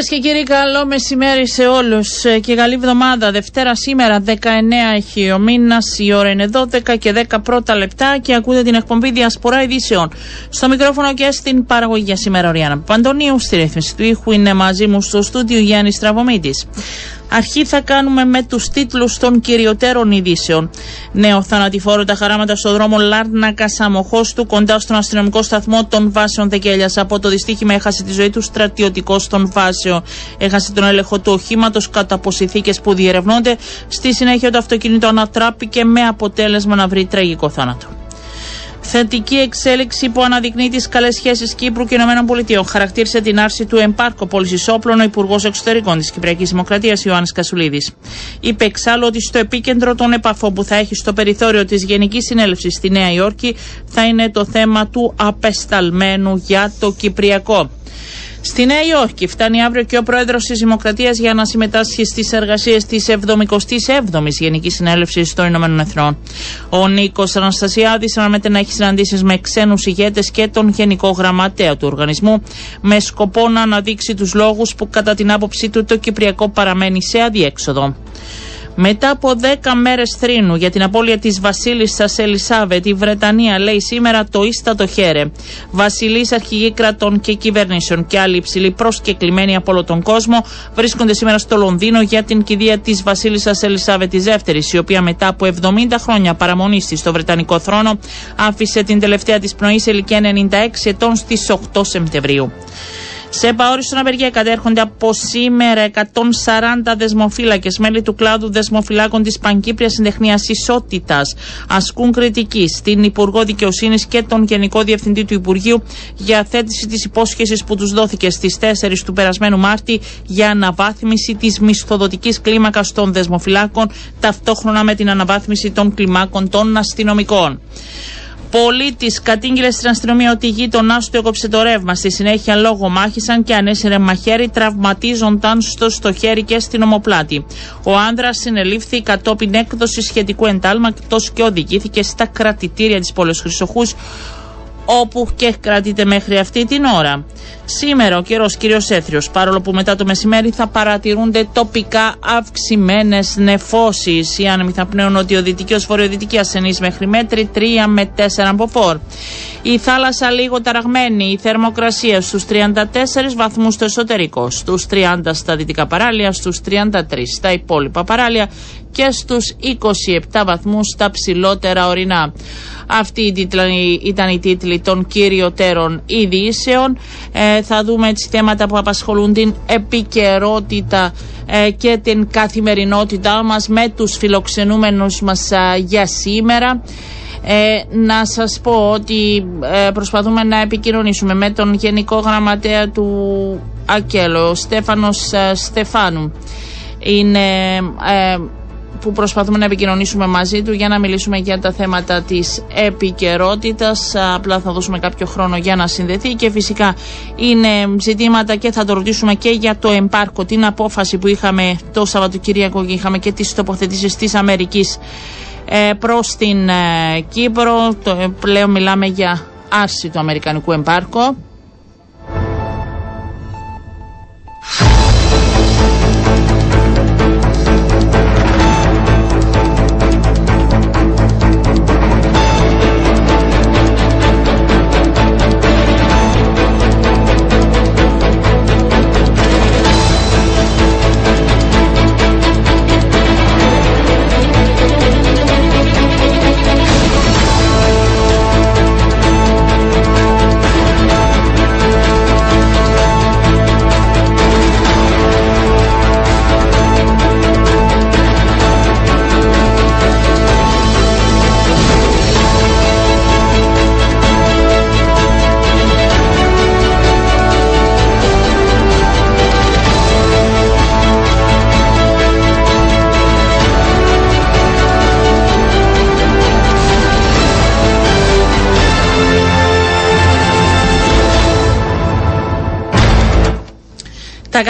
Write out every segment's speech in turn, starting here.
Κυρίες και κύριοι, καλό μεσημέρι σε όλους και καλή εβδομάδα. Δευτέρα σήμερα, 19 έχει ο μήνας, η ώρα είναι 12 και 10 πρώτα λεπτά και ακούτε την εκπομπή Διασπορά Ειδήσεων. Στο μικρόφωνο και στην παραγωγή για σήμερα, ο Ριάννα Παντονίου. Στη ρύθμιση του ήχου είναι μαζί μου στο στούντιο Γιάννης Στραβωμίτη. Αρχή θα κάνουμε με τους τίτλους των κυριωτέρων ειδήσεων. Νέο θανατηφόρο τα χαράματα στο δρόμο Λάρνακα του κοντά στον αστυνομικό σταθμό των Βάσεων Δεκέλια. Από το δυστύχημα έχασε τη ζωή του στρατιωτικός των Βάσεων. Έχασε τον έλεγχο του οχήματος κατά από συνθήκες που διερευνώνται. Στη συνέχεια το αυτοκίνητο ανατράπηκε με αποτέλεσμα να βρει τραγικό θάνατο. Θετική εξέλιξη που αναδεικνύει τις καλές σχέσεις Κύπρου και ΗΠΑ. Χαρακτήρισε την άρση του εμπάρκου πώλησης όπλων ο Υπουργός Εξωτερικών της Κυπριακής Δημοκρατίας Ιωάννης Κασουλίδης. Είπε εξάλλου ότι στο επίκεντρο των επαφών που θα έχει στο περιθώριο της Γενικής Συνέλευσης στη Νέα Υόρκη θα είναι το θέμα του απεσταλμένου για το Κυπριακό. Στη Νέα Υόρκη φτάνει αύριο και ο πρόεδρος της Δημοκρατίας για να συμμετάσχει στις εργασίες της 77η Γενικής Συνέλευσης των Ηνωμένων Εθνών. Ο Νίκος Αναστασιάδης αναμένεται να έχει συναντήσεις με ξένους ηγέτες και τον Γενικό Γραμματέα του οργανισμού, με σκοπό να αναδείξει τους λόγους που, κατά την άποψή του, το Κυπριακό παραμένει σε αδιέξοδο. Μετά από 10 μέρες θρήνου για την απώλεια της Βασίλισσας Ελισάβετ, η Βρετανία λέει σήμερα το ίστατο χέρε. Βασιλείς, αρχηγοί κρατών και κυβερνήσεων και άλλοι υψηλοί προσκεκλημένοι από όλο τον κόσμο βρίσκονται σήμερα στο Λονδίνο για την κηδεία της Βασίλισσας Ελισάβετ δεύτερης, η οποία μετά από 70 χρόνια παραμονής της στο Βρετανικό θρόνο άφησε την τελευταία της πνοής σε ηλικία 96 ετών στις 8 Σεπτεμβρίου. Σε επαόριστον απεργία κατέρχονται από σήμερα 140 δεσμοφύλακες, μέλη του κλάδου δεσμοφυλάκων της Παγκύπρια Συντεχνίας Ισότητας. Ασκούν κριτική στην Υπουργό Δικαιοσύνης και τον Γενικό Διευθυντή του Υπουργείου για θέτηση της υπόσχεσης που τους δόθηκε στις 4 του περασμένου Μάρτη για αναβάθμιση της μισθοδοτικής κλίμακας των δεσμοφυλάκων, ταυτόχρονα με την αναβάθμιση των κλιμάκων των αστυνομικών. Πολίτης κατήγγειλες στην αστυνομία ότι η γείτονά του έκοψε το ρεύμα. Στη συνέχεια, λόγω μάχησαν και ανέσυρε μαχαίρι, τραυματίζονταν στο, στο χέρι και στην ομοπλάτη. Ο άνδρας συνελήφθη κατόπιν έκδοσης σχετικού εντάλματος και οδηγήθηκε στα κρατητήρια της Πόλεως Χρυσοχούς, όπου και κρατείται μέχρι αυτή την ώρα. Σήμερα ο καιρός κύριος έθριος, παρόλο που μετά το μεσημέρι θα παρατηρούνται τοπικά αυξημένες νεφώσεις. Οι άνεμοι θα πνέουν νοτιοδυτική ω βορειοδυτικής ασθενή μέχρι μέτρη 3 με 4 μποφόρ. Η θάλασσα λίγο ταραγμένη, η θερμοκρασία στους 34 βαθμούς στο εσωτερικό, στους 30 στα δυτικά παράλια, στους 33 στα υπόλοιπα παράλια και στους 27 βαθμούς στα ψηλότερα ορεινά. Αυτή ήταν η τίτλη των κυριωτέρων ειδήσεων. Ε, θα δούμε έτσι θέματα που απασχολούν την επικαιρότητα ε, και την καθημερινότητά μας με τους φιλοξενούμενους μας για σήμερα. Ε, να σας πω ότι ε, προσπαθούμε να επικοινωνήσουμε με τον Γενικό Γραμματέα του Ακέλο, Στέφανος Στεφάνου. Είναι που προσπαθούμε να επικοινωνήσουμε μαζί του για να μιλήσουμε για τα θέματα της επικαιρότητας. Απλά θα δώσουμε κάποιο χρόνο για να συνδεθεί και φυσικά είναι ζητήματα και θα το ρωτήσουμε και για το εμπάρκο, την απόφαση που είχαμε το Σαββατοκύριακο και είχαμε και τις τοποθετήσεις της Αμερικής ε, προς την ε, Κύπρο. Το, ε, πλέον μιλάμε για άρση του Αμερικανικού εμπάρκο.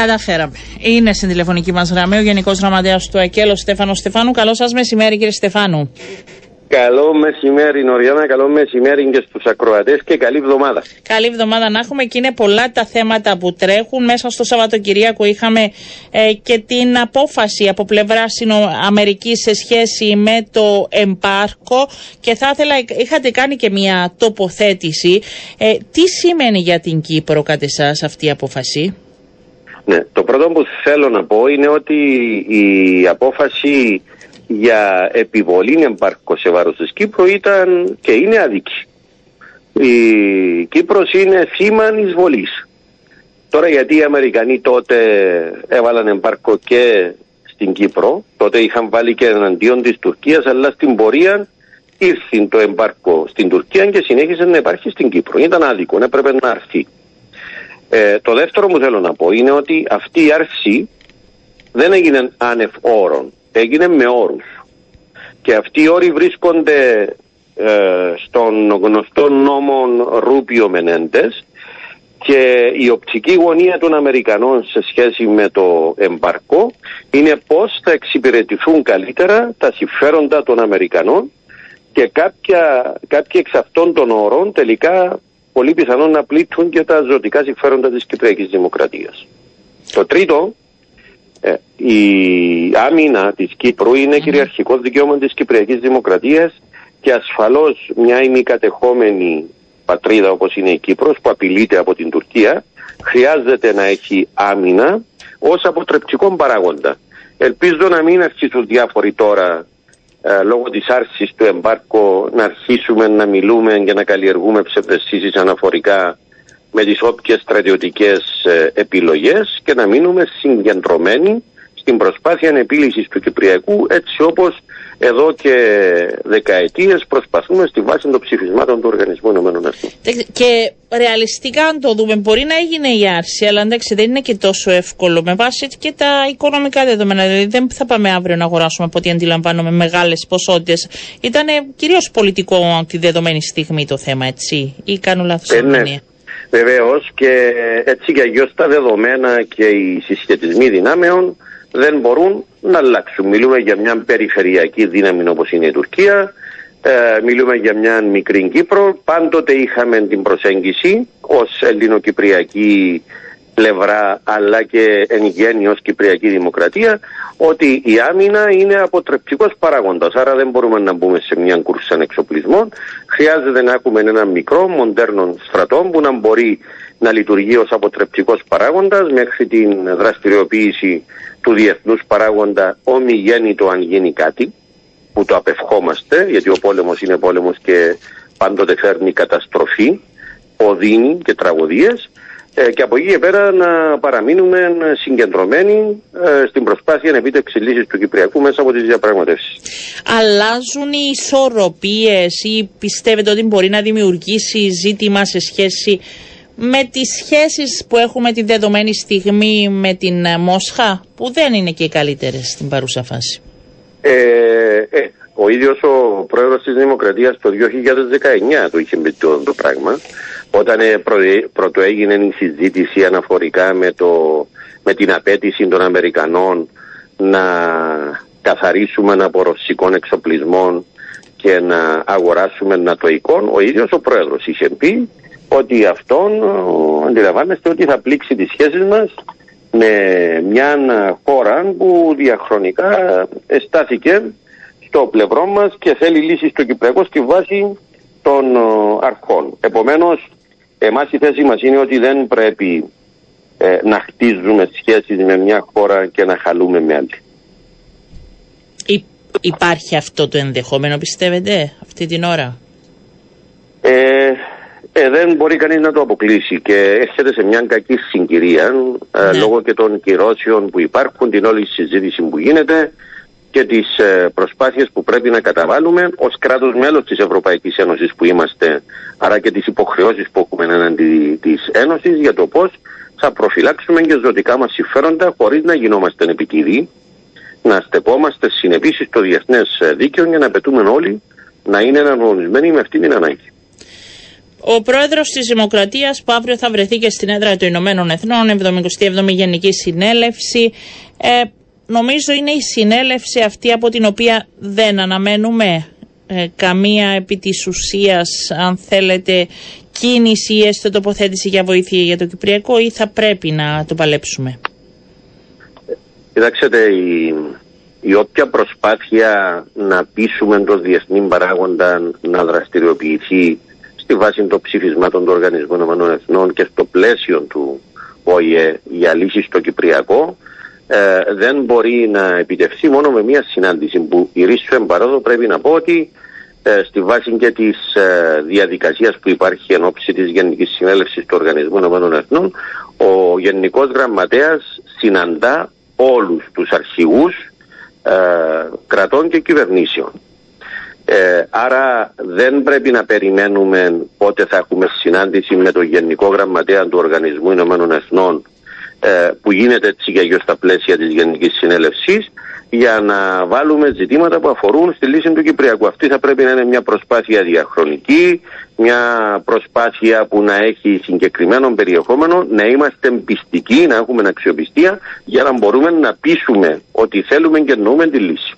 Καταφέραμε. Είναι στην τηλεφωνική μας γραμμή ο Γενικός Γραμματέας του ΑΚΕΛ, ο Στέφανος Στεφάνου. Καλό σας μεσημέρι, κύριε Στεφάνου. Καλό μεσημέρι, Νοριάννα. Καλό μεσημέρι και στους ακροατές και καλή εβδομάδα. Καλή εβδομάδα να έχουμε και είναι πολλά τα θέματα που τρέχουν. Μέσα στο Σαββατοκυριακό είχαμε ε, και την απόφαση από πλευρά Αμερική σε σχέση με το εμπάρκο και θα ήθελα, είχατε κάνει και μια τοποθέτηση. Ε, τι σημαίνει για την Κύπρο κατά εσάς αυτή η απόφαση; Ναι, το πρώτο που θέλω να πω είναι ότι η απόφαση για επιβολή εμπάρκο σε βάρος της Κύπρου ήταν και είναι αδίκη. Η Κύπρος είναι θύμα εισβολής. Τώρα γιατί οι Αμερικανοί τότε έβαλαν εμπάρκο και στην Κύπρο, τότε είχαν βάλει και εναντίον της Τουρκίας, αλλά στην πορεία ήρθε το εμπάρκο στην Τουρκία και συνέχισε να υπάρχει στην Κύπρο. Ήταν άδικο, έπρεπε να έρθει. Ε, το δεύτερο που θέλω να πω είναι ότι αυτή η άρση δεν έγινε άνευ όρων έγινε με όρους. Και αυτοί οι όροι βρίσκονται ε, στον γνωστό νόμο Ρούπιο Μενέντες και η οπτική γωνία των Αμερικανών σε σχέση με το εμπαρκό είναι πώς θα εξυπηρετηθούν καλύτερα τα συμφέροντα των Αμερικανών και κάποια, κάποια εξ αυτών των όρων τελικά πολύ πιθανόν να πλήττουν και τα ζωτικά συμφέροντα της Κυπριακής Δημοκρατίας. Το τρίτο ε, η άμυνα της Κύπρου είναι mm. κυριαρχικό δικαίωμα της Κυπριακής Δημοκρατίας και ασφαλώς μια ημικατεχόμενη πατρίδα όπως είναι η Κύπρος που απειλείται από την Τουρκία χρειάζεται να έχει άμυνα ως αποτρεπτικό παράγοντα. Ελπίζω να μην αρχίσουν διάφοροι τώρα ε, λόγω της άρσης του εμπάρκου να αρχίσουμε να μιλούμε και να καλλιεργούμε ψευδεσίσεις αναφορικά με τις όποιες στρατιωτικές ε, επιλογές και να μείνουμε συγκεντρωμένοι στην προσπάθεια επίλυσης του Κυπριακού έτσι όπως εδώ και δεκαετίες προσπαθούμε στη βάση των ψηφισμάτων του Οργανισμού Ηνωμένων Εθνών. Και ρεαλιστικά αν το δούμε μπορεί να έγινε η άρση αλλά εντάξει δεν είναι και τόσο εύκολο με βάση και τα οικονομικά δεδομένα. Δηλαδή δεν θα πάμε αύριο να αγοράσουμε από ό,τι αντιλαμβάνομαι μεγάλες ποσότητες. Ήταν κυρίως πολιτικό τη δεδομένη στιγμή το θέμα έτσι ή κάνω λάθος ε, ναι. Βεβαίως και έτσι και αλλιώς τα δεδομένα και οι συσχετισμοί δυνάμεων δεν μπορούν να αλλάξουν. Μιλούμε για μια περιφερειακή δύναμη όπως είναι η Τουρκία, ε, μιλούμε για μια μικρή Κύπρο. Πάντοτε είχαμε την προσέγγιση ως ελληνοκυπριακή πλευρά αλλά και εν γέννη ως Κυπριακή Δημοκρατία ότι η άμυνα είναι αποτρεπτικός παράγοντας άρα δεν μπορούμε να μπούμε σε μια κούρσα εξοπλισμών χρειάζεται να έχουμε ένα μικρό μοντέρνο στρατό που να μπορεί να λειτουργεί ως αποτρεπτικός παράγοντας μέχρι την δραστηριοποίηση του διεθνούς παράγοντα ομιγέννητο αν γίνει κάτι που το απευχόμαστε γιατί ο πόλεμος είναι πόλεμος και πάντοτε φέρνει καταστροφή, οδύνη και τραγωδίες ε, και από εκεί και πέρα να παραμείνουμε συγκεντρωμένοι ε, στην προσπάθεια να επίτευξη λύση του Κυπριακού μέσα από τις διαπραγματεύσεις. Αλλάζουν οι ισορροπίες ή πιστεύετε ότι μπορεί να δημιουργήσει ζήτημα σε σχέση με τις σχέσεις που έχουμε τη δεδομένη στιγμή με την Μόσχα που δεν είναι και οι καλύτερες στην παρούσα φάση; Ε, ε, ο ίδιος ο πρόεδρος της Δημοκρατίας το 2019 το είχε μπει το, το πράγμα όταν ε, πρωτο έγινε η συζήτηση αναφορικά με, το, με την απέτηση των Αμερικανών να καθαρίσουμε από ρωσικών εξοπλισμών και να αγοράσουμε νατοικών, ο ίδιος ο πρόεδρος είχε πει ότι αυτόν αντιλαμβάνεστε ότι θα πλήξει τις σχέσεις μας με μια χώρα που διαχρονικά εστάθηκε στο πλευρό μας και θέλει λύση στο Κυπριακό στη βάση των αρχών. Επομένως Εμάς η θέση μας είναι ότι δεν πρέπει ε, να χτίζουμε σχέσεις με μια χώρα και να χαλούμε με άλλη. υπάρχει αυτό το ενδεχόμενο πιστεύετε αυτή την ώρα; Ε, ε, δεν μπορεί κανείς να το αποκλείσει και έρχεται σε μια κακή συγκυρία ε, ναι. λόγω και των κυρώσεων που υπάρχουν, την όλη συζήτηση που γίνεται και τις ε, προσπάθειες που πρέπει να καταβάλουμε ως κράτος μέλος της Ευρωπαϊκής Ένωσης που είμαστε, άρα και τις υποχρεώσεις που έχουμε έναντι της Ένωσης για το πώς θα προφυλάξουμε και ζωτικά μας συμφέροντα χωρίς να γινόμαστε επικυροί, να στεπόμαστε συνεπείς στο διεθνές δίκαιο για να πετούμε όλοι να είναι εναρμονισμένοι με αυτήν την ανάγκη. Ο πρόεδρος της Δημοκρατίας, που αύριο θα βρεθεί και στην έδρα των Ηνωμένων Εθνών, 77η Γενική Συνέλευση, ε, νομίζω είναι η συνέλευση αυτή από την οποία δεν αναμένουμε ε, καμία επί της ουσίας, αν θέλετε, κίνηση ή έστω τοποθέτηση για βοήθεια για το Κυπριακό ή θα πρέπει να το παλέψουμε. Κοιτάξτε, η, η όποια προσπάθεια να πείσουμε τον διεθνή παράγοντα να δραστηριοποιηθεί στη βάση των ψηφισμάτων του Οργανισμού Εθνών και στο πλαίσιο του ΟΗΕ για λύση στο Κυπριακό ε, δεν μπορεί να επιτευχθεί μόνο με μια συνάντηση που η Ρίσου Εμπαρόδο πρέπει να πω ότι ε, στη βάση και της ε, διαδικασίας που υπάρχει εν ώψη της Γενικής Συνέλευσης του Οργανισμού Εθνών, ο Γενικός Γραμματέας συναντά όλους τους αρχηγούς ε, κρατών και κυβερνήσεων. Ε, άρα δεν πρέπει να περιμένουμε πότε θα έχουμε συνάντηση με τον Γενικό Γραμματέα του Οργανισμού Ηνωμένων Εθνών ε, που γίνεται έτσι για στα πλαίσια της Γενικής Συνέλευσης για να βάλουμε ζητήματα που αφορούν στη λύση του Κυπριακού. Αυτή θα πρέπει να είναι μια προσπάθεια διαχρονική, μια προσπάθεια που να έχει συγκεκριμένο περιεχόμενο, να είμαστε πιστικοί, να έχουμε αξιοπιστία για να μπορούμε να πείσουμε ότι θέλουμε και εννοούμε τη λύση.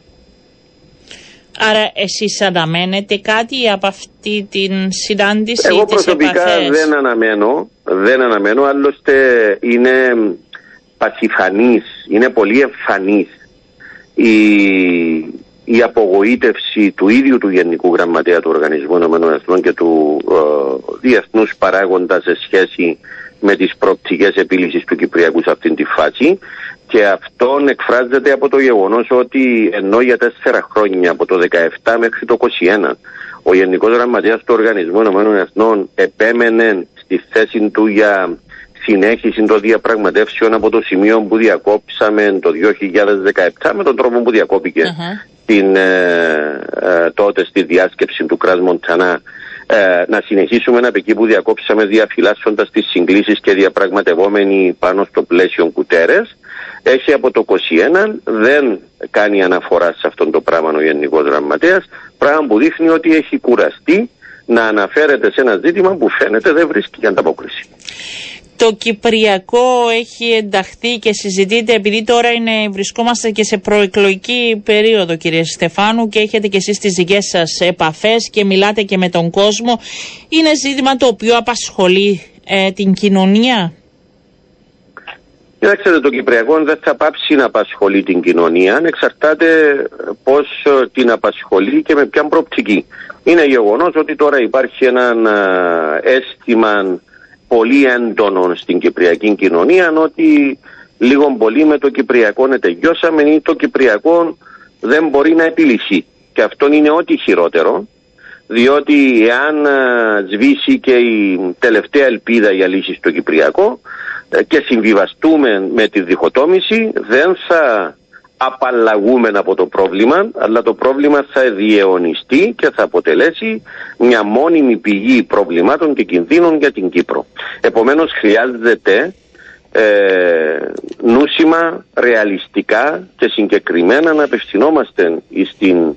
Άρα εσείς αναμένετε κάτι από αυτή την συνάντηση Εγώ προσωπικά δεν αναμένω, δεν αναμένω, άλλωστε είναι πασιφανής, είναι πολύ εμφανής η, η απογοήτευση του ίδιου του Γενικού Γραμματέα του Οργανισμού Εθνών και του ε, διεθνούς παράγοντα σε σχέση με τις προοπτικές επίλυσης του Κυπριακού σε αυτήν τη φάση και αυτό εκφράζεται από το γεγονός ότι ενώ για τέσσερα χρόνια από το 2017 μέχρι το 2021 ο Γενικός Γραμματέας του Οργανισμού Εθνών επέμενε στη θέση του για συνέχιση των διαπραγματεύσεων από το σημείο που διακόψαμε το 2017 με τον τρόπο που διακόπηκε την, ε, ε, τότε στη διάσκεψη του Κράς Μοντανά ε, να συνεχίσουμε από εκεί που διακόψαμε διαφυλάσσοντας τις συγκλήσεις και διαπραγματευόμενοι πάνω στο πλαίσιο κουτέρες έχει από το 21 δεν κάνει αναφορά σε αυτό το πράγμα ο Γενικός Γραμματέας, πράγμα που δείχνει ότι έχει κουραστεί να αναφέρεται σε ένα ζήτημα που φαίνεται δεν βρίσκει ανταπόκριση. Το Κυπριακό έχει ενταχθεί και συζητείται επειδή τώρα είναι, βρισκόμαστε και σε προεκλογική περίοδο κύριε Στεφάνου και έχετε και εσείς τις δικές σας επαφές και μιλάτε και με τον κόσμο. Είναι ζήτημα το οποίο απασχολεί ε, την κοινωνία; Κοιτάξτε, το Κυπριακό δεν θα πάψει να απασχολεί την κοινωνία, εξαρτάται πώς ε, την απασχολεί και με ποια προοπτική. Είναι γεγονός ότι τώρα υπάρχει ένα ε, αίσθημα πολύ έντονο στην κυπριακή κοινωνία ότι λίγο πολύ με το Κυπριακό να τελειώσαμε ή το Κυπριακό δεν μπορεί να επιλυθεί. Και αυτό είναι ό,τι χειρότερο, διότι εάν σβήσει και η τελευταία ελπίδα για λύση στο Κυπριακό ε, και συμβιβαστούμε με τη διχοτόμηση, δεν θα απαλλαγούμε από το πρόβλημα, αλλά το πρόβλημα θα διαιωνιστεί και θα αποτελέσει μια μόνιμη πηγή προβλημάτων και κινδύνων για την Κύπρο. Επομένως χρειάζεται ε, νούσιμα, ρεαλιστικά και συγκεκριμένα να απευθυνόμαστε στην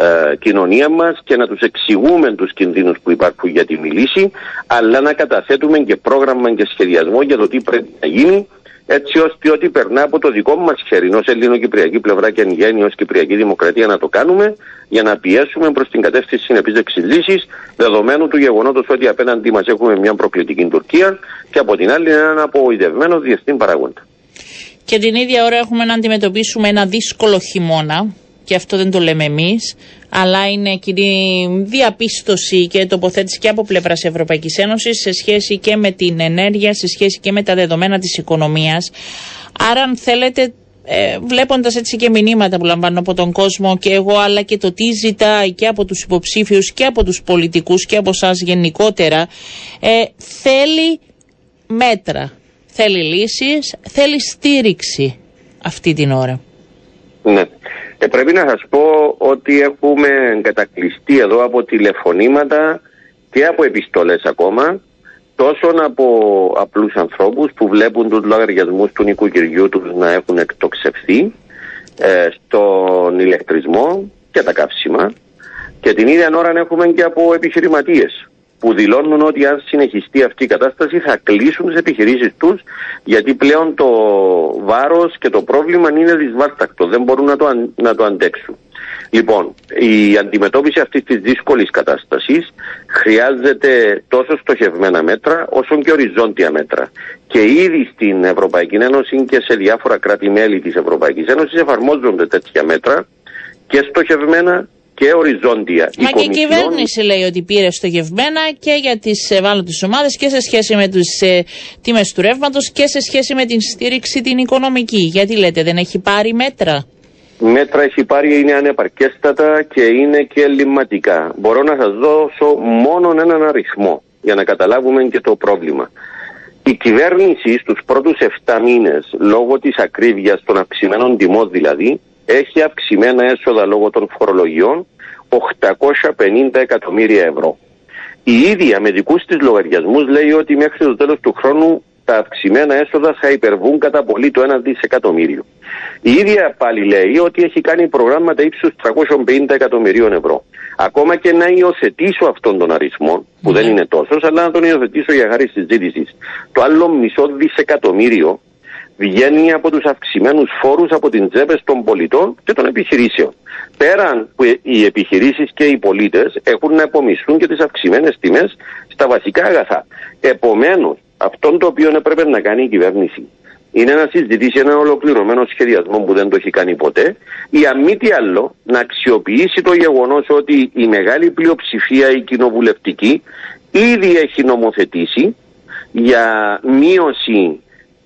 ε, κοινωνία μας και να τους εξηγούμε τους κινδύνους που υπάρχουν για τη μιλήση, αλλά να καταθέτουμε και πρόγραμμα και σχεδιασμό για το τι πρέπει να γίνει έτσι ώστε ότι περνά από το δικό μας χέρι, ως ελληνοκυπριακή πλευρά και εν γέννη ως Κυπριακή Δημοκρατία να το κάνουμε για να πιέσουμε προς την κατεύθυνση συνεπίζεξη λύση, δεδομένου του γεγονότος ότι απέναντί μας έχουμε μια προκλητική Τουρκία και από την άλλη έναν απογοητευμένο διεθνή παράγοντα. Και την ίδια ώρα έχουμε να αντιμετωπίσουμε ένα δύσκολο χειμώνα, και αυτό δεν το λέμε εμείς, αλλά είναι κοινή διαπίστωση και τοποθέτηση και από πλευράς Ευρωπαϊκής Ένωσης σε σχέση και με την ενέργεια, σε σχέση και με τα δεδομένα της οικονομίας. Άρα, αν θέλετε, ε, βλέποντας έτσι και μηνύματα που λαμβάνω από τον κόσμο και εγώ αλλά και το τι ζητάει και από τους υποψήφιους και από τους πολιτικούς και από εσά γενικότερα ε, θέλει μέτρα, θέλει λύσεις, θέλει στήριξη αυτή την ώρα. Ναι. Και πρέπει να σας πω ότι έχουμε κατακλειστεί εδώ από τηλεφωνήματα και από επιστολές ακόμα τόσο από απλούς ανθρώπους που βλέπουν τους λογαριασμούς του νοικοκυριού τους να έχουν εκτοξευθεί ε, στον ηλεκτρισμό και τα καύσιμα. Και την ίδια ώρα έχουμε και από επιχειρηματίες που δηλώνουν ότι αν συνεχιστεί αυτή η κατάσταση θα κλείσουν τις επιχειρήσεις τους γιατί πλέον το βάρος και το πρόβλημα είναι δυσβάστακτο, δεν μπορούν να το, να το αντέξουν. Λοιπόν, η αντιμετώπιση αυτής της δύσκολης κατάστασης χρειάζεται τόσο στοχευμένα μέτρα όσο και οριζόντια μέτρα. Και ήδη στην Ευρωπαϊκή Ένωση και σε διάφορα κράτη-μέλη της Ευρωπαϊκής Ένωσης εφαρμόζονται τέτοια μέτρα και στοχευμένα και οριζόντια. Μα και η κυβέρνηση λέει ότι πήρε στοχευμένα και για τις ευάλωτες ομάδες και σε σχέση με τι ε, τιμές του ρεύματος και σε σχέση με την στήριξη την οικονομική. Γιατί λέτε, δεν έχει πάρει μέτρα; Μέτρα έχει πάρει, είναι ανεπαρκέστατα και είναι και ελληματικά. Μπορώ να σας δώσω μόνο έναν αριθμό για να καταλάβουμε και το πρόβλημα. Η κυβέρνηση στους πρώτους 7 μήνες, λόγω της ακρίβειας των αυξημένων τιμών δηλαδή, έχει αυξημένα έσοδα λόγω των φορολογιών 850 εκατομμύρια ευρώ. Η ίδια με δικούς της λογαριασμούς λέει ότι μέχρι το τέλος του χρόνου τα αυξημένα έσοδα θα υπερβούν κατά πολύ το 1 δισεκατομμύριο. Η ίδια πάλι λέει ότι έχει κάνει προγράμματα ύψους 350 εκατομμυρίων ευρώ. Ακόμα και να υιοθετήσω αυτόν τον αριθμό, που δεν ναι. είναι τόσος, αλλά να τον υιοθετήσω για χάρη συζήτησης, το άλλο μισό δισεκατομμύριο βγαίνει από τους αυξημένους φόρους από την τσέπες των πολιτών και των επιχειρήσεων. Πέραν που οι επιχειρήσεις και οι πολίτες έχουν να επομισθούν και τις αυξημένες τιμές στα βασικά αγαθά. Επομένως, αυτό το οποίο έπρεπε να κάνει η κυβέρνηση είναι να συζητήσει ένα ολοκληρωμένο σχεδιασμό που δεν το έχει κάνει ποτέ ή αν μη τι άλλο να αξιοποιήσει το γεγονός ότι η μεγάλη πλειοψηφία η κοινοβουλευτική ήδη έχει νομοθετήσει για μείωση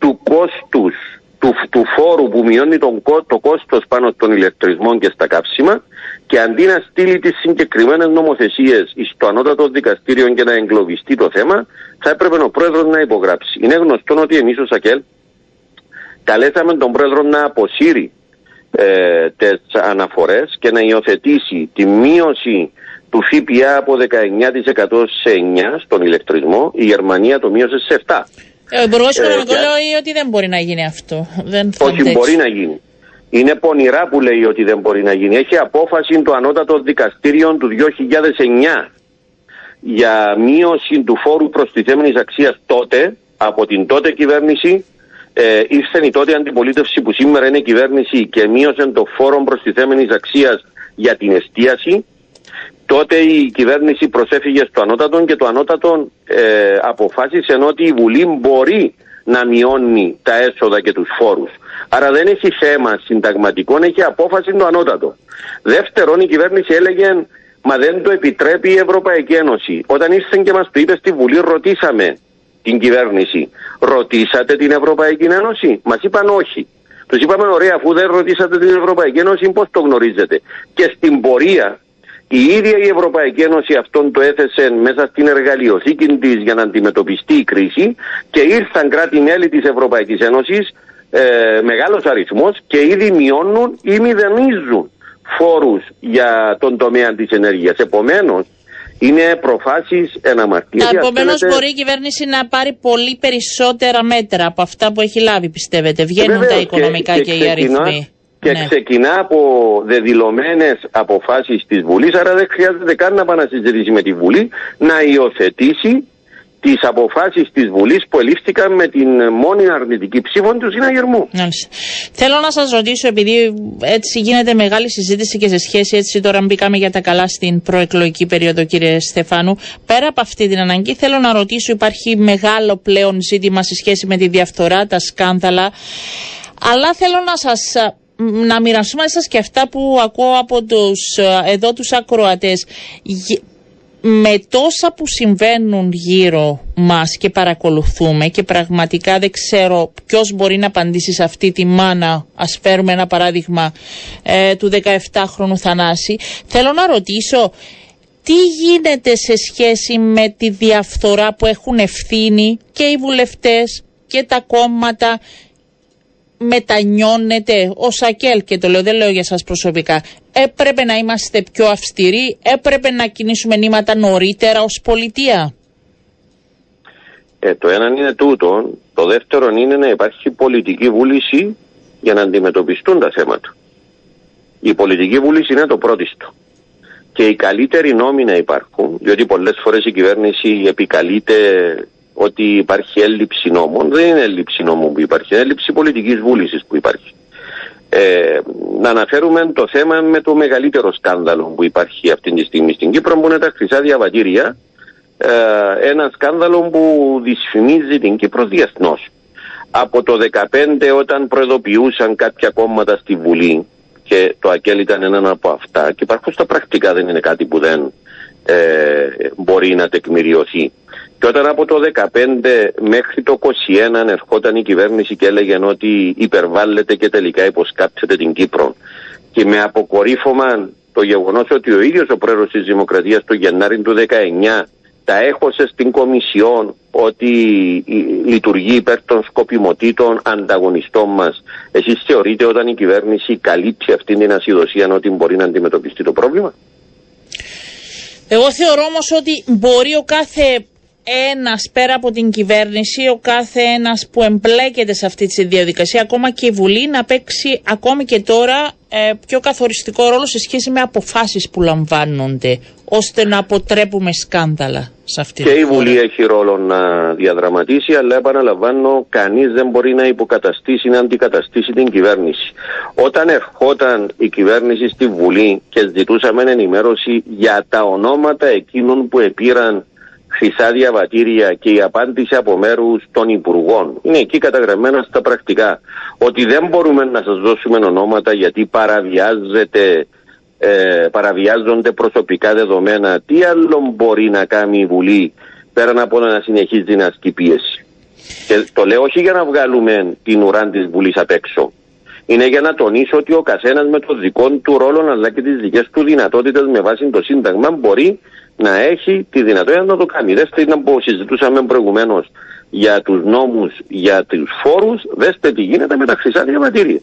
του κόστους του, του φόρου που μειώνει τον, το κόστος πάνω στον ηλεκτρισμό και στα καύσιμα και αντί να στείλει τις συγκεκριμένες νομοθεσίες στο ανώτατο δικαστήριο και να εγκλωβιστεί το θέμα, θα έπρεπε ο πρόεδρος να υπογράψει. Είναι γνωστό ότι εμείς ο ΣΑΚΕΛ καλέσαμε τον πρόεδρο να αποσύρει ε, τις αναφορές και να υιοθετήσει τη μείωση του ΦΠΑ από 19% σε 9% στον ηλεκτρισμό. Η Γερμανία το μείωσε σε 7%. Ο Υπουργός Οικονομικών λέει ότι δεν μπορεί να γίνει αυτό. Δεν Όχι, μπορεί να γίνει. Είναι πονηρά που λέει ότι δεν μπορεί να γίνει. Έχει απόφαση το ανώτατο δικαστήριο του 2009 για μείωση του φόρου προστιθέμενης αξίας τότε από την τότε κυβέρνηση ε, ήρθε η τότε αντιπολίτευση που σήμερα είναι κυβέρνηση και μείωσε το φόρο προστιθέμενης αξίας για την εστίαση Τότε η κυβέρνηση προσέφυγε στο ανώτατο και το ανώτατο ε, αποφάσισε ότι η Βουλή μπορεί να μειώνει τα έσοδα και τους φόρους. Άρα δεν έχει θέμα συνταγματικό, έχει απόφαση το ανώτατο. Δεύτερον, η κυβέρνηση έλεγε Μα δεν το επιτρέπει η Ευρωπαϊκή Ένωση. Όταν ήρθε και μας το είπε στη Βουλή, ρωτήσαμε την κυβέρνηση. Ρωτήσατε την Ευρωπαϊκή Ένωση; Μας είπαν όχι. Τους είπαμε ωραία, αφού δεν ρωτήσατε την Ευρωπαϊκή Ένωση, πώς το γνωρίζετε; Και στην πορεία η ίδια η Ευρωπαϊκή Ένωση αυτόν το έθεσε μέσα στην εργαλειοθήκη της για να αντιμετωπιστεί η κρίση και ήρθαν κράτη-μέλη της Ευρωπαϊκής Ένωσης, ε, μεγάλος αριθμός, και ήδη μειώνουν ή μηδενίζουν φόρους για τον τομέα της ενέργειας. Επομένως, είναι προφάσεις εναμαρτία. Επομένως, μπορεί η κυβέρνηση να πάρει πολύ περισσότερα μέτρα από αυτά που έχει λάβει, πιστεύετε; Βγαίνουν τα οικονομικά και, και, και οι αριθμοί και ναι. ξεκινά από δεδηλωμένες αποφάσεις της Βουλής. Άρα δεν χρειάζεται καν να επανασυζητήσει με τη Βουλή να υιοθετήσει τις αποφάσεις της Βουλής που ελήφθηκαν με την μόνη αρνητική ψήφο του συναγερμού. Θέλω να σας ρωτήσω, επειδή έτσι γίνεται μεγάλη συζήτηση και σε σχέση έτσι τώρα μπήκαμε για τα καλά στην προεκλογική περίοδο, κύριε Στεφάνου. Πέρα από αυτή την αναγκή, θέλω να ρωτήσω, υπάρχει μεγάλο πλέον ζήτημα σε σχέση με τη διαφθορά, τα σκάνδαλα. Αλλά θέλω να σας να μοιραστούμε σας και αυτά που ακούω από τους, ε, εδώ τους ακροατές. Με τόσα που συμβαίνουν γύρω μας και παρακολουθούμε και πραγματικά δεν ξέρω ποιος μπορεί να απαντήσει σε αυτή τη μάνα ας φέρουμε ένα παράδειγμα ε, του 17χρονου Θανάση θέλω να ρωτήσω τι γίνεται σε σχέση με τη διαφθορά που έχουν ευθύνη και οι βουλευτές και τα κόμματα μετανιώνεται ο Σακέλ και το λέω δεν λέω για σας προσωπικά. Έπρεπε να είμαστε πιο αυστηροί έπρεπε να κινήσουμε νήματα νωρίτερα ως πολιτεία. Ε, το ένα είναι τούτο το δεύτερο είναι να υπάρχει πολιτική βούληση για να αντιμετωπιστούν τα θέματα. Η πολιτική βούληση είναι το πρώτο και οι καλύτεροι νόμοι να υπάρχουν, διότι πολλές φορές η κυβέρνηση επικαλείται ότι υπάρχει έλλειψη νόμων. Δεν είναι έλλειψη νόμων που υπάρχει, είναι έλλειψη πολιτικής βούλησης που υπάρχει. Ε, να αναφέρουμε το θέμα με το μεγαλύτερο σκάνδαλο που υπάρχει αυτή τη στιγμή στην Κύπρο που είναι τα χρυσά διαβατήρια ε, ένα σκάνδαλο που δυσφημίζει την Κύπρο διεθνώς. Από το 2015 όταν προεδοποιούσαν κάποια κόμματα στη Βουλή και το ΑΚΕΛ ήταν ένα από αυτά και υπάρχουν στα πρακτικά δεν είναι κάτι που δεν ε, μπορεί να τεκμηριωθεί. Και όταν από το 2015 μέχρι το 2021 ερχόταν η κυβέρνηση και έλεγε ότι υπερβάλλεται και τελικά υποσκάψετε την Κύπρο και με αποκορύφωμα το γεγονός ότι ο ίδιος ο πρόεδρος της Δημοκρατίας το Γενάρη του 19 τα έχωσε στην Κομισιόν ότι λειτουργεί υπέρ των σκοπιμοτήτων ανταγωνιστών μας. Εσείς θεωρείτε όταν η κυβέρνηση καλύπτει αυτήν την ασυδοσία ότι μπορεί να αντιμετωπιστεί το πρόβλημα; Εγώ θεωρώ όμως ότι μπορεί ο κάθε ένας πέρα από την κυβέρνηση, ο κάθε ένας που εμπλέκεται σε αυτή τη διαδικασία, ακόμα και η Βουλή, να παίξει ακόμη και τώρα ε, πιο καθοριστικό ρόλο σε σχέση με αποφάσεις που λαμβάνονται, ώστε να αποτρέπουμε σκάνδαλα σε αυτή Και η Βουλή έχει ρόλο να διαδραματίσει, αλλά επαναλαμβάνω, κανείς δεν μπορεί να υποκαταστήσει, να αντικαταστήσει την κυβέρνηση. Όταν ερχόταν η κυβέρνηση στη Βουλή και ζητούσαμε ενημέρωση για τα ονόματα εκείνων που επήραν χρυσά διαβατήρια και η απάντηση από μέρους των υπουργών. Είναι εκεί καταγραμμένα στα πρακτικά. Ότι δεν μπορούμε να σας δώσουμε ονόματα γιατί παραβιάζεται ε, παραβιάζονται προσωπικά δεδομένα τι άλλο μπορεί να κάνει η Βουλή πέραν από να συνεχίζει να ασκεί πίεση. Και το λέω όχι για να βγάλουμε την ουρά της Βουλής απ' έξω. Είναι για να τονίσω ότι ο καθένας με το δικό του ρόλο αλλά και τις δικές του δυνατότητες με βάση το Σύνταγμα μπορεί να έχει τη δυνατότητα να το κάνει. Δέστε να που συζητούσαμε προηγουμένως για τους νόμους, για τους φόρους, δέστε τι γίνεται με τα χρυσά διαβατήρια.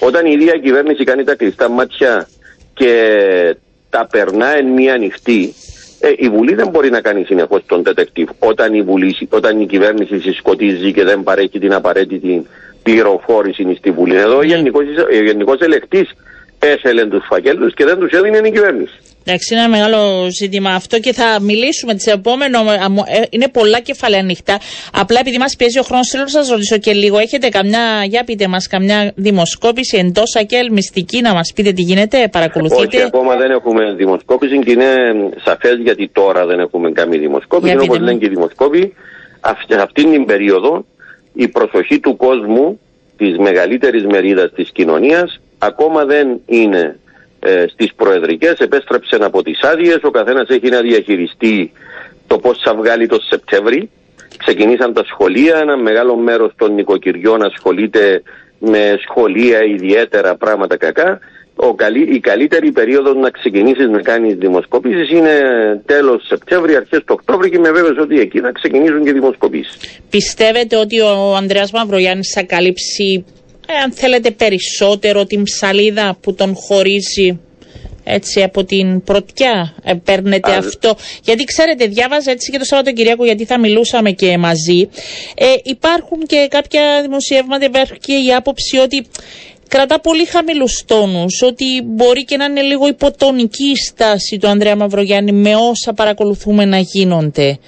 Όταν η ίδια κυβέρνηση κάνει τα κλειστά μάτια και τα περνά εν μία ανοιχτή, ε, η Βουλή δεν μπορεί να κάνει συνεχώς τον detective. Όταν η, Βουλή, όταν η κυβέρνηση συσκοτίζει και δεν παρέχει την απαραίτητη πληροφόρηση στη Βουλή. Εδώ ο Γενικός Ελεκτής έθελε τους φακέλους και δεν τους έδινε η κυβέρνηση. Εντάξει, είναι ένα μεγάλο ζήτημα αυτό και θα μιλήσουμε τις επόμενο. Ε, είναι πολλά κεφάλαια ανοιχτά. Απλά επειδή μας πιέζει ο χρόνος, θέλω να σας ρωτήσω και λίγο. Έχετε καμιά, για πείτε μας, καμιά δημοσκόπηση εντός ΑΚΕΛ μυστική να μας πείτε τι γίνεται, παρακολουθείτε; Όχι, ακόμα δεν έχουμε δημοσκόπηση και είναι σαφές γιατί τώρα δεν έχουμε καμία δημοσκόπηση. Όπως λένε και οι δημοσκόποι, αυτή, αυτή την περίοδο η προσοχή του κόσμου της μεγαλύτερης μερίδας της κοινωνίας ακόμα δεν είναι ε, στις προεδρικές, επέστρεψαν από τις άδειες, ο καθένας έχει να διαχειριστεί το πώς θα βγάλει το Σεπτέμβρη. Ξεκινήσαν τα σχολεία, ένα μεγάλο μέρος των νοικοκυριών ασχολείται με σχολεία, ιδιαίτερα πράγματα κακά. Ο καλή, η καλύτερη περίοδος να ξεκινήσεις να κάνεις δημοσκοπήσεις είναι τέλος Σεπτέμβρη, αρχές του Οκτώβρη και με βέβαιος ότι εκεί θα ξεκινήσουν και δημοσκοπήσεις. Πιστεύετε ότι ο Ανδρέας Μαυρογιάννης θα καλύψει ε, αν θέλετε περισσότερο την ψαλίδα που τον χωρίζει έτσι από την πρωτιά ε, παίρνετε αυτό. Γιατί ξέρετε, διάβαζα έτσι και το Σαββατοκυριακό, γιατί θα μιλούσαμε και μαζί. Ε, υπάρχουν και κάποια δημοσιεύματα, υπάρχει και η άποψη ότι κρατά πολύ χαμηλούς τόνους, ότι μπορεί και να είναι λίγο υποτονική η στάση του Ανδρέα Μαυρογιάννη με όσα παρακολουθούμε να γίνονται.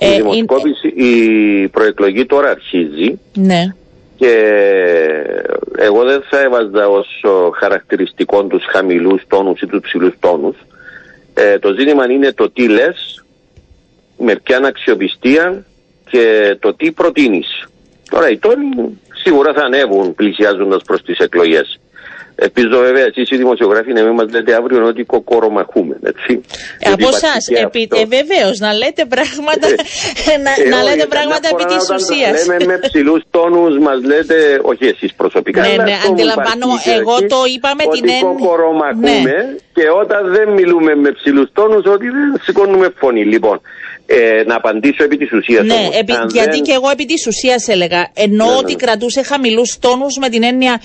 Η ε, δημοσκόπηση, η προεκλογή τώρα αρχίζει. Ναι και εγώ δεν θα έβαζα ως χαρακτηριστικό τους χαμηλούς τόνους ή τους ψηλούς τόνους. Ε, το ζήτημα είναι το τι λες, με ποια αξιοπιστία και το τι προτείνεις. Τώρα οι τόνοι σίγουρα θα ανέβουν πλησιάζοντας προς τις εκλογές. Ελπίζω βέβαια εσείς οι δημοσιογράφοι να μην μας λέτε αύριο ότι κοκορομαχούμε. Έτσι. Από εσάς, ε, βεβαίως, να λέτε πράγματα, ε, να, ε, να λέτε πράγματα επί της ουσίας. Λέμε με ψηλούς τόνους, μας λέτε, όχι εσείς προσωπικά. Ναι, ναι, αντιλαμβάνω. Εγώ το είπα με την έννοια. Ότι κοκορομαχούμε ναι. και όταν δεν μιλούμε με ψηλούς τόνους, ότι δεν σηκώνουμε φωνή. Λοιπόν, ε, να απαντήσω επί της ουσίας. Ναι, επί, γιατί δεν... και εγώ επί της ουσίας έλεγα. Ενώ ναι, ότι ναι. κρατούσε χαμηλούς τόνους με την έννοια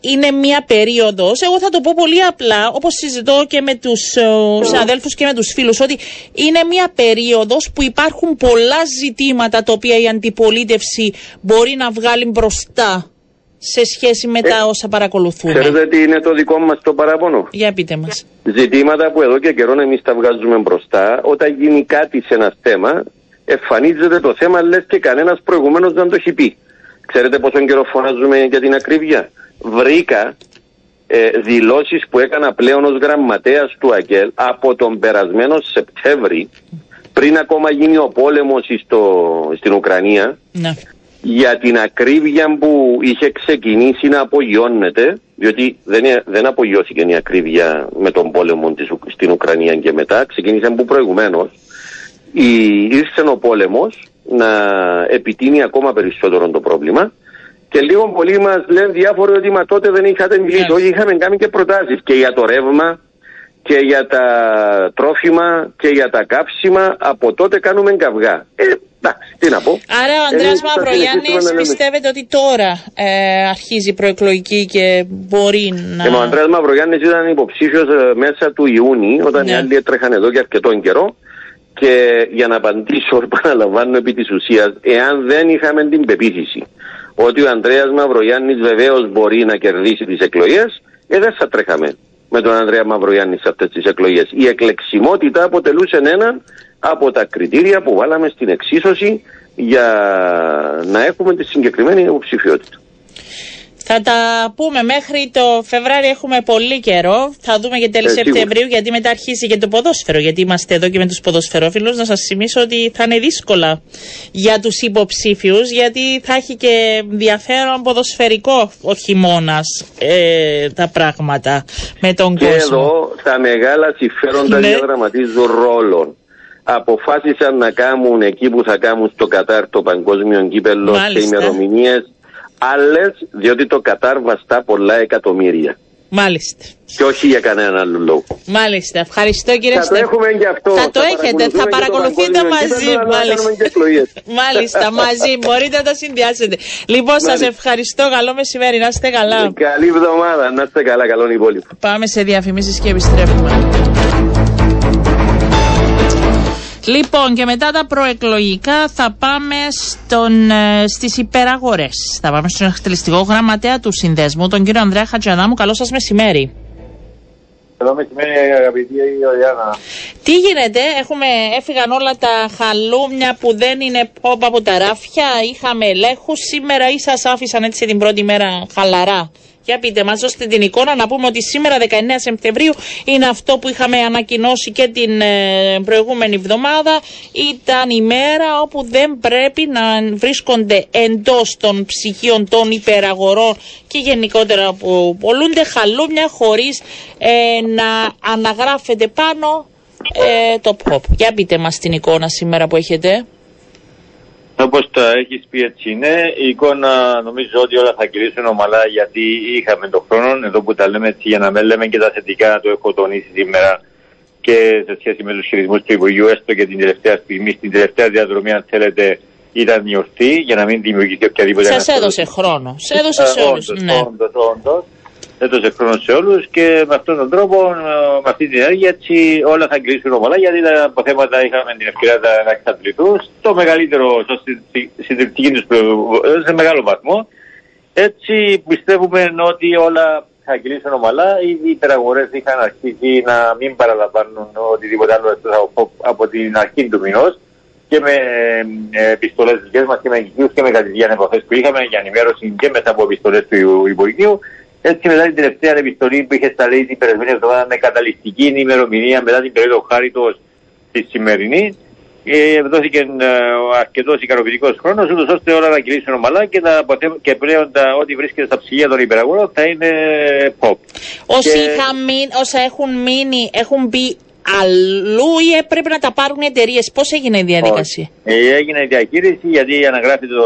είναι μια περίοδος, εγώ θα το πω πολύ απλά, όπως συζητώ και με τους uh, συναδέλφους και με τους φίλους, ότι είναι μια περίοδος που υπάρχουν πολλά ζητήματα τα οποία η αντιπολίτευση μπορεί να βγάλει μπροστά σε σχέση με τα όσα παρακολουθούμε. Ξέρετε τι είναι το δικό μας το παράπονο; Για πείτε μας. Ζητήματα που εδώ και καιρό εμείς τα βγάζουμε μπροστά, όταν γίνει κάτι σε ένα θέμα, εμφανίζεται το θέμα λες και κανένας προηγουμένως δεν το έχει πει. Ξέρετε πόσο καιρό φωνάζουμε για την ακρίβεια; Βρήκα ε, δηλώσεις που έκανα πλέον ως γραμματέας του ΑΚΕΛ από τον περασμένο Σεπτέμβρη πριν ακόμα γίνει ο πόλεμος στο, στην Ουκρανία Ναι. για την ακρίβεια που είχε ξεκινήσει να απογειώνεται διότι δεν, ε- δεν απογειώθηκε η ακρίβεια με τον πόλεμο της, Ουκ- στην Ουκρανία και μετά ξεκίνησε από προηγουμένως η, ήρθε ο πόλεμος να επιτείνει ακόμα περισσότερο το πρόβλημα και λίγο πολύ μας λένε διάφοροι ότι μα τότε δεν είχατε μιλήσει. Ναι. Όχι, είχαμε κάνει και προτάσεις και για το ρεύμα και για τα τρόφιμα και για τα κάψιμα. Από τότε κάνουμε καυγά. Ε, εντάξει, τι να πω. Άρα ο Ανδρέας Εμείς θα Μαυρογιάννης συνεχίσουμε να λέμε. πιστεύετε ότι τώρα ε, αρχίζει η προεκλογική και μπορεί να... Και ο Ανδρέας Μαυρογιάννης ήταν υποψήφιος ε, μέσα του Ιούνιου, όταν Ναι. οι άλλοι έτρεχαν εδώ για αρκετόν καιρό. Και για να απαντήσω, επαναλαμβάνω επί της ουσίας, εάν δεν είχαμε την πεποίθηση ότι ο Ανδρέας Μαυρογιάννης βεβαίως μπορεί να κερδίσει τις εκλογές, ε, δεν θα τρέχαμε με τον Ανδρέα Μαυρογιάννη σε αυτές τις εκλογές. Η εκλεξιμότητα αποτελούσε ένα από τα κριτήρια που βάλαμε στην εξίσωση για να έχουμε τη συγκεκριμένη υποψηφιότητα. Θα τα πούμε μέχρι το Φεβράριο έχουμε πολύ καιρό. Θα δούμε και τέλη Ε, σίγουρα. Σεπτεμβρίου γιατί μετά αρχίζει και το ποδόσφαιρο. Γιατί είμαστε εδώ και με τους ποδοσφαιρόφιλους. Να σας θυμίσω ότι θα είναι δύσκολα για τους υποψήφιους γιατί θα έχει και ενδιαφέρον ποδοσφαιρικό ο χειμώνα ε, τα πράγματα με τον Και κόσμο. εδώ τα μεγάλα συμφέροντα Ναι. διαδραματίζουν ρόλο. Αποφάσισαν να κάνουν εκεί που θα κάνουν στο Κατάρ το παγκόσμιο κύπελο σε Μάλιστα. ημερομηνίες άλλες, διότι το Κατάρ βαστά πολλά εκατομμύρια. Μάλιστα. Και όχι για κανέναν άλλο λόγο. Μάλιστα. Ευχαριστώ κύριε Θα το Στεφ- έχουμε και αυτό. Θα το έχετε, θα παρακολουθούμε και το παρακολουθείτε παγκόσμιο μαζί. κύπελλο, αλλά θα Μάλιστα. κάνουμε και εκλογές. Μάλιστα, μαζί. Μπορείτε να τα συνδυάσετε. Λοιπόν, σας Μάλιστα. ευχαριστώ. Καλό μεσημέρι. Να είστε καλά. Καλή εβδομάδα. Να είστε καλά. Καλό υπόλοιπο. Πάμε σε διαφημίσεις και επιστρέφουμε. Λοιπόν και μετά τα προεκλογικά θα πάμε στον, ε, στις υπεραγορές. Θα πάμε στον εκτελεστικό γραμματέα του συνδέσμου, τον κύριο Ανδρέα Χατζαδάμου. Καλό σας μεσημέρι. Εδώ μεσημέρι αγαπητή Ιωάννα. Τι γίνεται, έχουμε, έφυγαν όλα τα χαλούμια που δεν είναι πόπ από τα ράφια, είχαμε ελέγχους σήμερα ή σας άφησαν έτσι την πρώτη μέρα χαλαρά; Για πείτε μας, δώστε την εικόνα να πούμε ότι σήμερα 19 Σεπτεμβρίου είναι αυτό που είχαμε ανακοινώσει και την ε, προηγούμενη εβδομάδα. Ήταν η μέρα όπου δεν πρέπει να βρίσκονται εντός των ψυχίων των υπεραγορών και γενικότερα που πολλούνται χαλούμια χωρίς ε, να αναγράφεται πάνω ε, το pop. Για πείτε μας την εικόνα σήμερα που έχετε. Όπως τα έχεις πει έτσι είναι, η εικόνα νομίζω ότι όλα θα κυλήσουν ομαλά γιατί είχαμε τον χρόνο, εδώ που τα λέμε έτσι για να μην λέμε και τα θετικά, το έχω τονίσει σήμερα και σε σχέση με τους χειρισμούς του Υπουργείου, έστω και την τελευταία στιγμή, στην τελευταία διαδρομή αν θέλετε ήταν η ορθή για να μην δημιουργηθεί οποιαδήποτε Σας αναστολή. έδωσε χρόνο. Σε έδωσε σε Ε, όλους. όντως, Ναι. όντως, όντως. Έδωσε χρόνο σε όλους και με αυτόν τον τρόπο, ε, με αυτή την ενέργεια, έτσι όλα θα κλείσουν ομαλά γιατί τα αποθέματα είχαμε την ευκαιρία να- να εξαντληθούν στο μεγαλύτερο, στο συ- συ- συντριπτική τους προ- ε, σε μεγάλο βαθμό. Έτσι πιστεύουμε ότι όλα θα κυλήσουν ομαλά. Ήδη οι υπεραγορές είχαν αρχίσει να μην παραλαμβάνουν οτιδήποτε άλλο εκτός από, από την αρχή του μηνός και με ε, επιστολές δικές μας και με εγκυκλούς και με κατηδίαν επαφές που είχαμε για ενημέρωση και μέσα από επιστολές του Υπουργείου. Έτσι μετά την τελευταία επιστολή που είχε σταλεί την περασμένη εβδομάδα με καταληκτική ημερομηνία μετά την περίοδο χάριτος της σημερινής ε, δόθηκε ε, αρκετός ικανοποιητικός χρόνος, ούτως ώστε όλα να κυλήσουν ομαλά και, τα, αποθέ- και πλέον τα, ό,τι βρίσκεται στα ψυγεία των υπεραγορών θα είναι pop. Όσοι Και- είχαν μείνει- όσα έχουν μείνει έχουν μπει αλλού ή έπρεπε να τα πάρουν οι εταιρείες. Πώς έγινε η διαδικασία; Όχι. Ε, έγινε η διαχείριση γιατί αναγράφει το,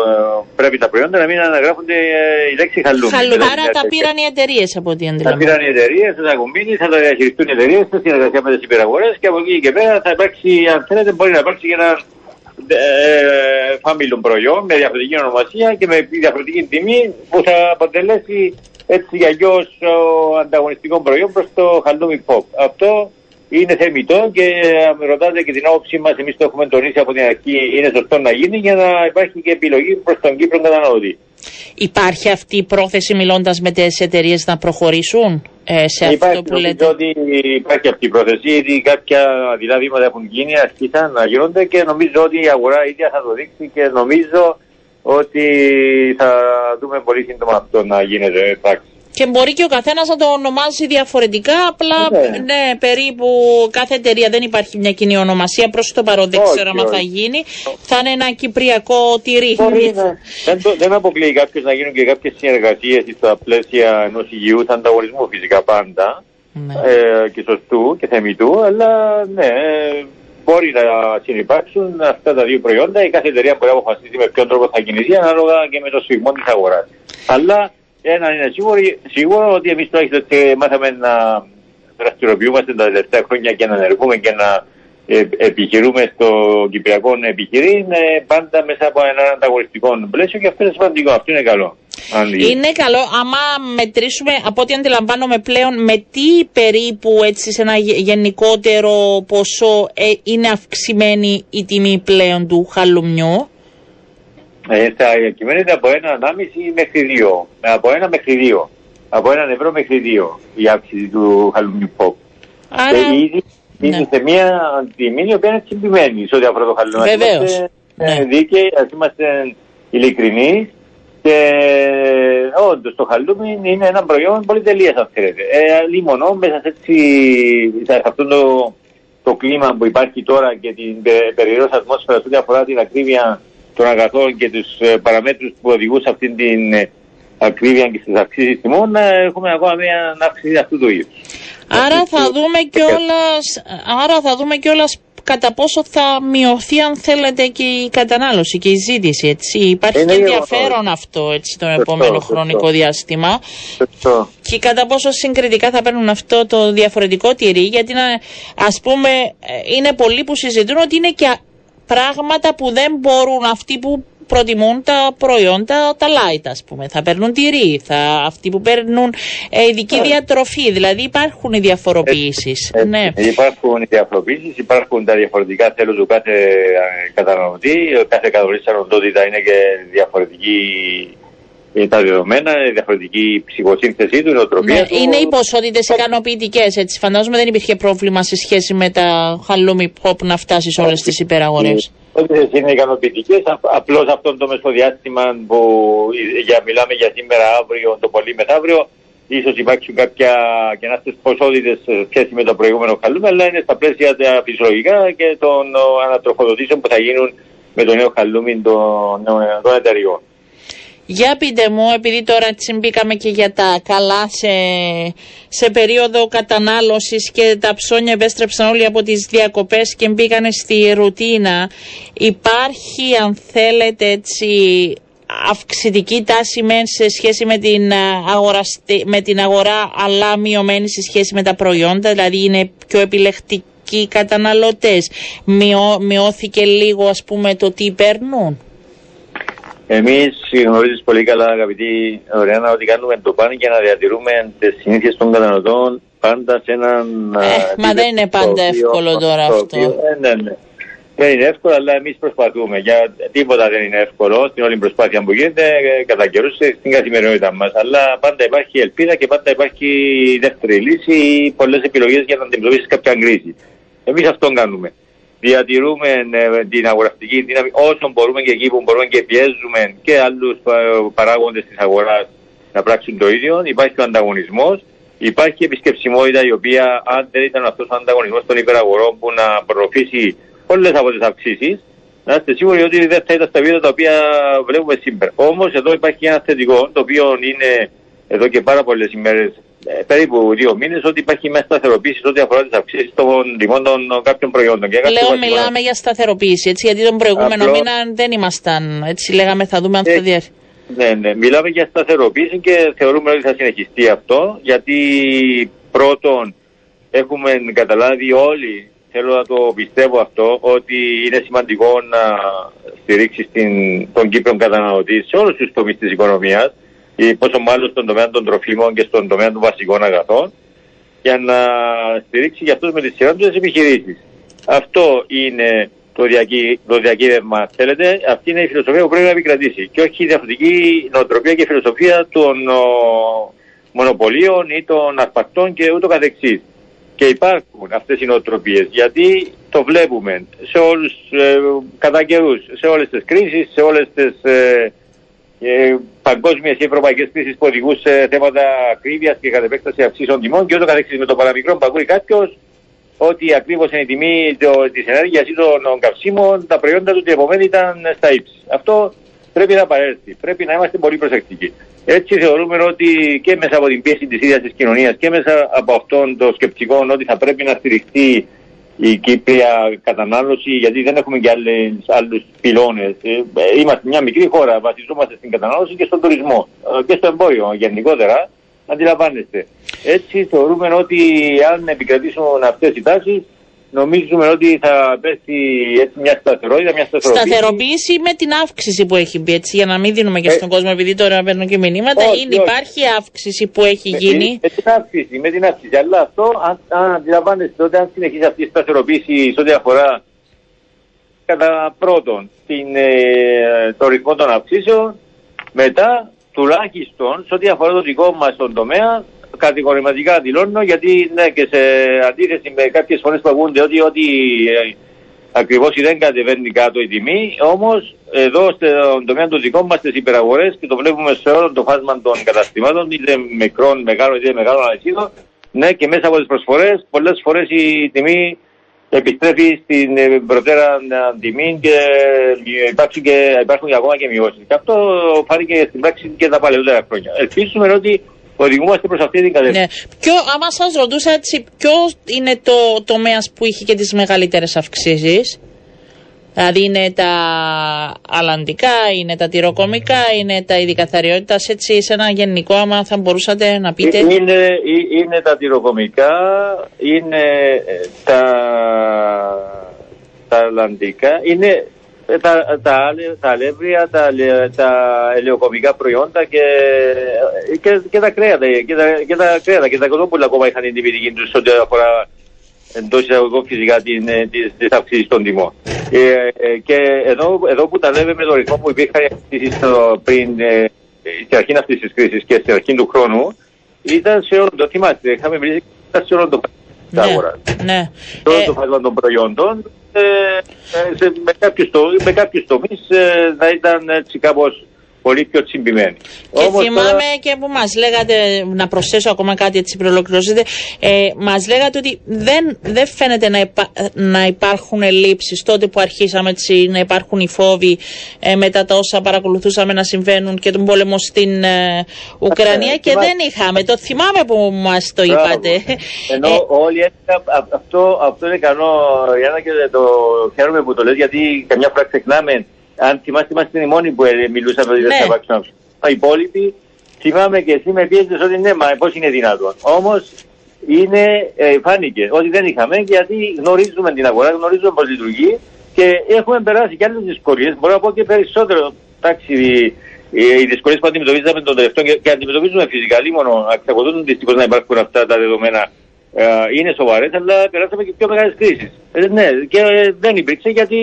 πρέπει τα προϊόντα να μην αναγράφονται ε, η λέξη χαλούμι. Χαλου, Δηλαδή, άρα τα πήραν οι εταιρείες από ό,τι Τα αντιλαμβάνομαι. πήραν οι εταιρείες, θα τα έχουν μείνει, θα τα διαχειριστούν οι εταιρείες σε συνεργασία με τις υπεραγορέ και από εκεί και πέρα θα υπάρξει, αν θέλετε, μπορεί να υπάρξει και ένα ε, φάμιλο προϊόν με διαφορετική ονομασία και με διαφορετική τιμή που θα αποτελέσει έτσι για αλλιώς ανταγωνιστικό προϊόν προς το χαλούμι pop. Αυτό είναι θεμητό και αν με ρωτάτε και την άποψή μας, εμείς το έχουμε τονίσει από την αρχή, είναι σωστό να γίνει για να υπάρχει και επιλογή προς τον Κύπρο καταναλωτή. Υπάρχει αυτή η πρόθεση μιλώντας με τις εταιρείες να προχωρήσουν ε, σε υπάρχει, αυτό που λέτε; ότι υπάρχει αυτή η πρόθεση, ήδη κάποια δειλά βήματα έχουν γίνει, αρχίσαν να γίνονται και νομίζω ότι η αγορά ίδια θα το δείξει και νομίζω ότι θα δούμε πολύ σύντομα αυτό να γίνεται πράξη. Και μπορεί και ο καθένας να το ονομάζει διαφορετικά. Απλά, Ναι. ναι, περίπου κάθε εταιρεία δεν υπάρχει μια κοινή ονομασία. Προ το παρόν δεν Όχι, ξέρω αν θα όχι. γίνει. Θα είναι ένα κυπριακό τυρί. Δεν, το, δεν αποκλείει κάποιος να γίνουν και κάποιες συνεργασίες στα πλαίσια ενός υγιού ανταγωνισμού φυσικά πάντα Ναι. ε, και σωστού και θεμητού, αλλά ναι, ε, μπορεί να συνεπάρξουν αυτά τα δύο προϊόντα. Η κάθε εταιρεία μπορεί να αποφασίσει με ποιον τρόπο θα κινηθεί ανάλογα και με το σφιγμό της αγοράς. Αλλά ένα είναι σίγουρο, σίγουρο ότι εμείς τουλάχιστον ε, μάθαμε να δραστηριοποιούμαστε τα τελευταία χρόνια και να ενεργούμε και να ε, επιχειρούμε στο κυπριακό επιχειρήν ε, πάντα μέσα από ένα ανταγωνιστικό πλαίσιο και αυτό είναι σημαντικό, αυτό είναι καλό. Αν γίνει. Είναι καλό, άμα μετρήσουμε, από ό,τι αντιλαμβάνομαι πλέον, με τι περίπου έτσι σε ένα γε- γενικότερο ποσό ε, είναι αυξημένη η τιμή πλέον του χαλουμιού; Ε, θα κυμαίνεται από ένα 1,5 μέχρι 2. Από ένα μέχρι 2. Από έναν ευρώ μέχρι 2 η αύξηση του χαλουμιού pop. Άρα, Και ήδη ναι. είναι σε μια τιμή η οποία είναι τσιμπημένη σε ό,τι αφορά το χαλουμιό. Ας Βεβαίως. Είμαστε Ναι. ε, δίκαιοι, ας είμαστε ειλικρινεί και όντως το χαλούμι είναι ένα προϊόν πολυτελείας, αν θέλετε. Ε, λίμωνο μέσα σε, έτσι, σε αυτό το, το κλίμα που υπάρχει τώρα και την πε- περιραίωση ατμόσφαιρας σε ό,τι αφορά την ακρίβεια των αγαθών και τους παραμέτρους που οδηγούν σε αυτήν την ε, ακρίβεια και στις αυξήσει τιμών, να έχουμε ακόμα μια αύξηση αυτού του είδους. άρα θα δούμε κιόλας, άρα θα δούμε κιόλας κατά πόσο θα μειωθεί αν θέλετε και η κατανάλωση και η ζήτηση έτσι. Υπάρχει Είναι και γεγονός. ενδιαφέρον αυτό έτσι τον Σωστό, επόμενο σωστό. χρονικό διάστημα. Σωστό. και κατά πόσο συγκριτικά θα παίρνουν αυτό το διαφορετικό τυρί γιατί να, ας πούμε ε, είναι πολλοί που συζητούν ότι είναι και α- πράγματα που δεν μπορούν αυτοί που προτιμούν τα προϊόντα τα light ας πούμε θα παίρνουν τυρί θα, αυτοί που παίρνουν ε, ειδική διατροφή δηλαδή υπάρχουν οι διαφοροποιήσεις Έτσι, ναι. Υπάρχουν οι διαφοροποιήσεις, υπάρχουν τα διαφορετικά θέλω του κάθε ε, καταναλωτή. Ο Κάθε καταναλωτή οντότητα είναι και διαφορετική ε, τα δεδομένα, ε, διαφορετική η ψυχοσύνθεσή τους, η νοοτροπία Ναι, τους. είναι οι ποσότητες ικανοποιητικές, έτσι. Φαντάζομαι δεν υπήρχε πρόβλημα σε σχέση με τα χαλούμι pop να φτάσεις σε όλες τις υπεραγορέ. Όλε είναι ικανοποιητικές. Απλώς αυτό το μεσοδιάστημα που ε, για, μιλάμε για σήμερα, αύριο, το πολύ μεθαύριο, ίσως υπάρξουν κάποια κενά στις ποσότητες σε σχέση με το προηγούμενο χαλούμι, αλλά είναι στα πλαίσια τα φυσιολογικά και των ο, ανατροφοδοτήσεων που θα γίνουν με το νέο χαλούμι των, ε, των εταιριών. Για πείτε μου, επειδή τώρα έτσι μπήκαμε και για τα καλά σε, σε περίοδο κατανάλωσης και τα ψώνια επέστρεψαν όλοι από τις διακοπές και μπήκανε στη ρουτίνα, υπάρχει αν θέλετε έτσι αυξητική τάση μεν σε σχέση με την, α, αγοραστη- με την αγορά αλλά μειωμένη σε σχέση με τα προϊόντα, δηλαδή είναι πιο επιλεκτικοί οι καταναλωτές. Μειώ, μειώθηκε λίγο ας πούμε το τι παίρνουν; Εμείς γνωρίζεις πολύ καλά, αγαπητή Ωρεάνα, ότι κάνουμε το πάνε για να διατηρούμε τις συνήθειες των καταναλωτών πάντα σε έναν. Ε, α, μα δεν είναι το πάντα οποίο- εύκολο τώρα το αυτό. οποίο- ε, ναι, ναι. Δεν είναι εύκολο, αλλά εμείς προσπαθούμε. Για τίποτα δεν είναι εύκολο στην όλη προσπάθεια που γίνεται ε, κατά καιρούς στην καθημερινότητά μας. Αλλά πάντα υπάρχει ελπίδα και πάντα υπάρχει δεύτερη λύση ή πολλές επιλογές για να αντιμετωπίσεις κάποια κρίση. Εμείς αυτόν κάνουμε. Διατηρούμε ε, την αγοραστική δύναμη όσο μπορούμε και εκεί που μπορούμε και πιέζουμε και άλλους παράγοντες της αγοράς να πράξουν το ίδιο. Υπάρχει ο ανταγωνισμός. Υπάρχει η επισκεψιμότητα η οποία, αν δεν ήταν αυτός ο ανταγωνισμός των υπεραγορών που να προφήσει όλες από τις αυξήσεις, να είστε σίγουροι ότι δεν θα ήταν στα βίντεο τα οποία βλέπουμε σήμερα. Όμως εδώ υπάρχει ένα θετικό, το οποίο είναι εδώ και πάρα πολλές ημέρες, περίπου δύο μήνες, ότι υπάρχει μια σταθεροποίησης σε ό,τι αφορά τις αυξήσεις των τιμών των κάποιων προϊόντων. Και κάποια Λέω βασικά- μιλάμε για σταθεροποίηση, έτσι, γιατί τον προηγούμενο Απλώς- μήνα δεν ήμασταν, έτσι λέγαμε θα δούμε αν θα Ε, διέρθει. Ναι, ναι. Μιλάμε για σταθεροποίηση και θεωρούμε ότι θα συνεχιστεί αυτό γιατί πρώτον έχουμε καταλάβει όλοι, θέλω να το πιστεύω αυτό, ότι είναι σημαντικό να στηρίξεις την, τον Κύπρο καταναλωτή σε όλους τους τομείς της οικονομίας ή πόσο μάλλον στον τομέα των τροφίμων και στον τομέα των βασικών αγαθών για να στηρίξει για αυτούς με τη σειρά του τις επιχειρήσεις. Αυτό είναι το, διακύ, το διακύβευμα, θέλετε, αυτή είναι η φιλοσοφία που πρέπει να επικρατήσει. Και όχι η διαφορετική νοοτροπία και φιλοσοφία των ο, μονοπωλίων ή των αρπακτών και ούτω καθεξής. Και υπάρχουν αυτές οι νοοτροπίες, γιατί το βλέπουμε σε όλους, ε, κατά καιρούς, σε όλες τις κρίσεις, σε όλες τις ε, ε, παγκόσμιες και ευρωπαϊκές κρίσεις που οδηγούν σε θέματα ακρίβειας και κατ' επέκταση αυξήσεων τιμών και ούτω καθεξής. Με το παραμικρό που ακούει κάποιος, ότι ακριβώ είναι η τιμή της ενέργειας ή των καυσίμων, τα προϊόντα του την επομένη ήταν στα ύψη. Αυτό πρέπει να παρέλθει. Πρέπει να είμαστε πολύ προσεκτικοί. Έτσι θεωρούμε ότι και μέσα από την πίεση της ίδιας της κοινωνίας και μέσα από αυτόν το σκεπτικό ότι θα πρέπει να στηριχθεί η Κύπρια κατανάλωση, γιατί δεν έχουμε και άλλους πυλώνες. Ε, είμαστε μια μικρή χώρα, βασιζόμαστε στην κατανάλωση και στον τουρισμό ε, και στο εμπόριο γενικότερα. Αντιλαμβάνεστε. Έτσι θεωρούμε ότι αν επικρατήσουν αυτές οι τάσεις, νομίζουμε ότι θα πέσει έτσι μια σταθερότητα, μια σταθεροποίηση. Σταθεροποίηση με την αύξηση που έχει μπει, έτσι, για να μην δίνουμε και ε, στον κόσμο, επειδή τώρα παίρνουν και μηνύματα. Όχι, είναι, όχι. Υπάρχει αύξηση που έχει με, γίνει. Με, την αύξηση, με την αύξηση. Αλλά αυτό, αν, αν αντιλαμβάνεστε ότι αν συνεχίσει αυτή η σταθεροποίηση σε ό,τι αφορά κατά πρώτον την, ε, το ρυθμό των αυξήσεων, μετά τουλάχιστον σε ό,τι αφορά το δικό μας τον τομέα, κατηγορηματικά δηλώνω γιατί ναι, και σε αντίθεση με κάποιες φορές που ακούνται ότι, ότι ε, ακριβώς δεν κατεβαίνει κάτω η τιμή, όμως εδώ στον τομέα των δικών μας στις υπεραγορές και το βλέπουμε σε όλο το φάσμα των καταστημάτων, είτε μικρών, μεγάλων είτε μεγάλων αλυσίδων, ναι, και μέσα από τις προσφορές, πολλές φορές η τιμή επιστρέφει στην ε, προτέρα ε, τιμή και υπάρχουν και, υπάρχουν και ακόμα και μειώσεις. Και αυτό φάνηκε στην πράξη και τα παλαιότερα χρόνια. Ελπίζουμε ότι οδηγούμαστε προς αυτή την κατεύθυνση. Ναι. Ποιο, άμα σας ρωτούσα έτσι, ποιο είναι το τομέας που είχε και τις μεγαλύτερες αυξήσεις; Δηλαδή είναι τα αλλαντικά, είναι τα τυροκομικά, είναι τα ειδικαθαριότητα, έτσι σε ένα γενικό άμα θα μπορούσατε να πείτε; Είναι, είναι τα τυροκομικά, είναι τα, τα αλλαντικά, είναι τα, τα, τα αλεύρια, τα, τα ελαιοκομικά προϊόντα και, και, και τα κρέατα και τα, και τα κρέατα και τα κοτόπουλα ακόμα είχαν την τιμητική τους ό,τι αφορά εντός εισαγωγικών φυσικά την, ε, της, της αυξήσης των τιμών. Ε, ε, και εδώ, εδώ που τα λέμε με το ρυθμό που υπήρχαν αυξήσεις πριν ε, στην αρχή αυτής της κρίσης και στην αρχή του χρόνου ήταν σε όλο το θυμάστε, είχαμε μιλήσει σε όλο το ναι, αγοράς. Ναι. Σε όλο το φάσμα των προϊόντων ε, σε, με κάποιους, το, με κάποιους τομείς ε, θα ήταν έτσι κάπως πολύ πιο τσιμπημένη. Και Όμως, θυμάμαι τώρα... και που μας λέγατε, να προσθέσω ακόμα κάτι έτσι προλοκληρώσετε, ε, μας λέγατε ότι δεν, δεν φαίνεται να, υπά, να υπάρχουν ελλείψεις τότε που αρχίσαμε έτσι, να υπάρχουν οι φόβοι ε, μετά τα όσα παρακολουθούσαμε να συμβαίνουν και τον πόλεμο στην ε, Ουκρανία και δεν είχαμε. Το θυμάμαι που μας το είπατε. Ενώ ε, όλοι αυτό, αυτό είναι καλό, Γιάννα, και το χαίρομαι που το λες γιατί καμιά φορά ξεχνάμε αν θυμάστε, είμαστε οι μόνοι που ε, μιλούσαμε ότι δεν θα υπάρξουν Οι υπόλοιποι, θυμάμαι και εσύ με πιέζετε ότι ναι, μα πώς είναι δυνατόν. Όμως είναι, ε, φάνηκε ότι δεν είχαμε γιατί γνωρίζουμε την αγορά, γνωρίζουμε πώς λειτουργεί και έχουμε περάσει και άλλες δυσκολίες. Μπορώ να πω και περισσότερο. Εντάξει, οι δυσκολίες που αντιμετωπίζαμε τον τελευταίο και, και αντιμετωπίζουμε φυσικά μόνο εξακολουθούν δυστυχώς να υπάρχουν αυτά τα δεδομένα. Ε, είναι σοβαρές, αλλά περάσαμε και πιο μεγάλες κρίσεις. Ε, ναι, και ε, δεν υπήρξε γιατί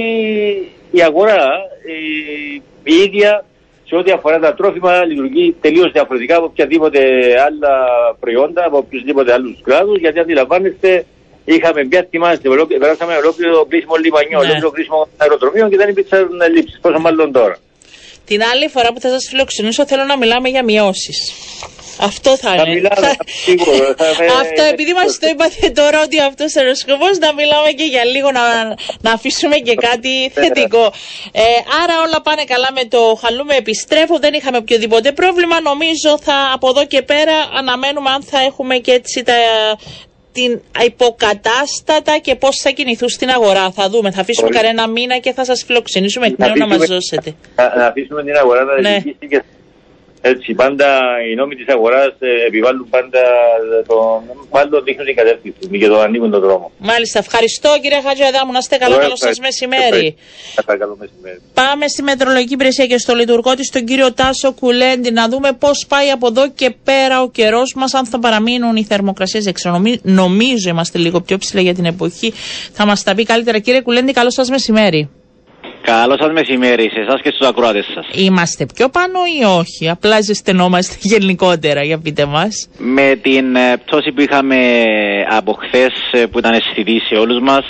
η αγορά η, η ίδια σε ό,τι αφορά τα τρόφιμα λειτουργεί τελείως διαφορετικά από οποιαδήποτε άλλα προϊόντα, από οποιοδήποτε άλλους κλάδους, γιατί αντιλαμβάνεστε, είχαμε πια θυμάστε, περάσαμε ολόκληρο κλείσιμο λιμανιό, ναι. ολόκληρο κλείσιμο αεροδρομίων και δεν υπήρξαν λήψει. Πόσο μάλλον τώρα. Την άλλη φορά που θα σας φιλοξενήσω, θέλω να μιλάμε για μειώσεις. Αυτό θα, θα είναι. Μιλάμε, σίγουρα, θα αυτό επειδή μας το είπατε τώρα ότι αυτός είναι ο σκοπό, να μιλάμε και για λίγο να, να αφήσουμε και κάτι θετικό. Ε, άρα όλα πάνε καλά με το χαλούμε επιστρέφω. Δεν είχαμε οποιοδήποτε πρόβλημα. Νομίζω θα από εδώ και πέρα αναμένουμε αν θα έχουμε και έτσι τα, την υποκατάστατα και πώς θα κινηθούν στην αγορά. Θα δούμε. Θα αφήσουμε κανένα μήνα και θα σας φιλοξενήσουμε εκ νέου να μας δώσετε. Να, αφήσουμε την αγορά να ναι. και Έτσι, πάντα οι νόμοι της αγοράς ε, επιβάλλουν πάντα τον. Μάλλον δείχνουν την κατεύθυνση και το ανοίγουν τον δρόμο. Μάλιστα. Ευχαριστώ κύριε Χατζιαδάμου. Να είστε καλά. Καλό σας μεσημέρι. Καλό μεσημέρι. Πάμε στη μετρολογική υπηρεσία και στο λειτουργό της, τον κύριο Τάσο Κουλέντι, να δούμε πώς πάει από εδώ και πέρα ο καιρός μας, αν θα παραμείνουν οι θερμοκρασίες έξω. Νομίζω είμαστε λίγο πιο ψηλά για την εποχή. Θα μας τα πει καλύτερα. Κύριε Κουλέντι, καλό σας μεσημέρι. Καλό σας μεσημέρι σε εσάς και στους ακροάτες σας. Είμαστε πιο πάνω ή όχι, απλά ζεσθενόμαστε γενικότερα, για πείτε μας. Με την ε, πτώση που είχαμε από χθες ε, που ήταν αισθητή σε όλους μας,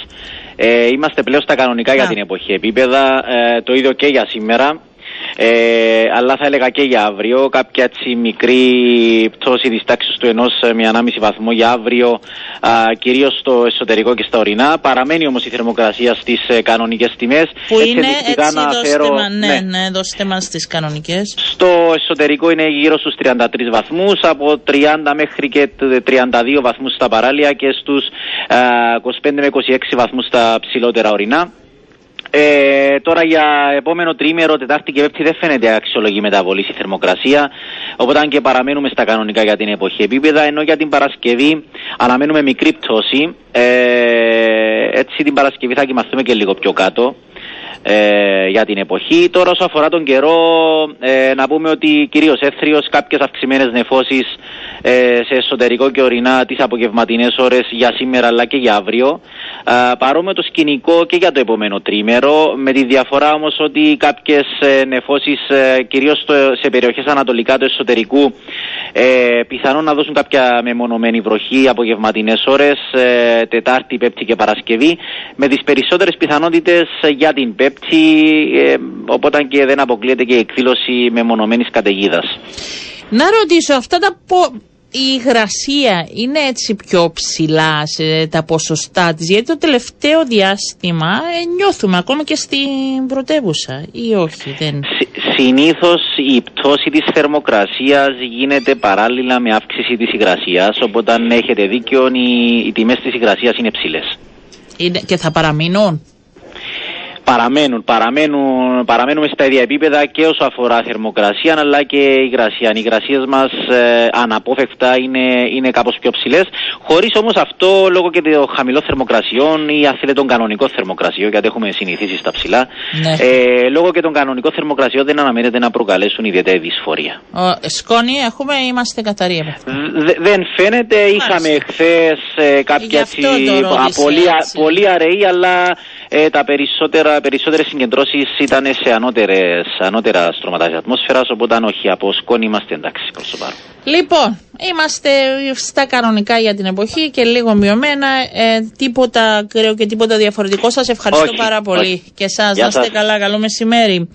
ε, είμαστε πλέον στα κανονικά για την εποχή επίπεδα. Ε, το ίδιο και για σήμερα. Ε, αλλά θα έλεγα και για αύριο. Κάποια έτσι μικρή πτώση της τάξης του ενός με ανάμιση βαθμό για αύριο, κυρίως στο εσωτερικό και στα ορεινά. Παραμένει όμως η θερμοκρασία στις ε, κανονικές τιμές. Που έτσι, είναι έτσι, να δώστε, φέρω, μα, ναι, ναι, ναι, δώστε μας τις κανονικές. Στο εσωτερικό είναι γύρω στους 33 βαθμούς, από 30 μέχρι και 32 βαθμούς στα παράλια και στους 25 με 26 βαθμούς στα ψηλότερα ορεινά. Ε, τώρα για επόμενο τρίμερο, Τετάρτη και Πέμπτη δεν φαίνεται αξιολογή μεταβολής η θερμοκρασία. Οπότε αν και παραμένουμε στα κανονικά για την εποχή επίπεδα, ενώ για την Παρασκευή αναμένουμε μικρή πτώση. Ε, έτσι την Παρασκευή θα κοιμαθούμε και λίγο πιο κάτω ε, για την εποχή. Τώρα όσο αφορά τον καιρό, ε, να πούμε ότι κυρίως έθριο κάποιες αυξημένες νεφώσεις ε, σε εσωτερικό και ορεινά τις απογευματινές ώρες για σήμερα αλλά και για αύριο. Ε, παρόμοιο το σκηνικό και για το επόμενο τρίμερο, με τη διαφορά όμως ότι κάποιες ε, νεφώσεις ε, κυρίως σε περιοχές ανατολικά του εσωτερικού ε, πιθανόν να δώσουν κάποια μεμονωμένη βροχή απογευματινές ώρες, ε, Τετάρτη, Πέμπτη και Παρασκευή, με τις περισσότερες πιθανότητες για την Πέμπτη ε, οπότε και δεν αποκλείεται και η εκδήλωση μεμονωμένης καταιγίδας. Να ρωτήσω, αυτά τα πο... η υγρασία είναι έτσι πιο ψηλά σε τα ποσοστά της, γιατί το τελευταίο διάστημα ε, νιώθουμε ακόμα και στην πρωτεύουσα ή όχι. Δεν... συνήθως η πτώση της θερμοκρασίας γίνεται παράλληλα με αύξηση της υγρασίας, οπότε αν έχετε δίκιο οι, οι τιμές της υγρασίας είναι ψηλές. Είναι, και θα παραμείνουν; Παραμένουν, παραμένουν, παραμένουμε στα ίδια επίπεδα και όσο αφορά θερμοκρασία αλλά και υγρασία. Οι υγρασίες μας ε, αναπόφευκτα είναι, είναι κάπως πιο ψηλές, χωρίς όμως αυτό λόγω και των χαμηλών θερμοκρασιών ή αν θέλετε των κανονικών θερμοκρασιών, γιατί έχουμε συνηθίσει στα ψηλά, ναι. ε, λόγω και των κανονικών θερμοκρασιών δεν αναμένεται να προκαλέσουν ιδιαίτερη δυσφορία. σκόνη έχουμε, είμαστε καθαροί. δεν φαίνεται, είχαμε χθες ε, κάποια πολύ, πολύ αραιή, αλλά ε, τα περισσότερα, περισσότερες συγκεντρώσεις ήταν σε ανώτερες, ανώτερα στρώματα της ατμόσφαιρας, οπότε όχι από σκόνη είμαστε εντάξει προς το παρόν. Λοιπόν, είμαστε στα κανονικά για την εποχή και λίγο μειωμένα. Ε, τίποτα ακραίο και τίποτα διαφορετικό. Σας ευχαριστώ πάρα πολύ. Και εσάς, να είστε καλά. Καλό μεσημέρι.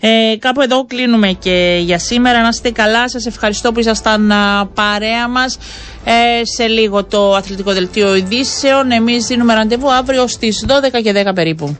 Ε, κάπου εδώ κλείνουμε και για σήμερα. Να είστε καλά. Σας ευχαριστώ που ήσασταν παρέα μας. Ε, σε λίγο το αθλητικό δελτίο ειδήσεων. Εμείς δίνουμε ραντεβού αύριο στις 12 και 10 περίπου.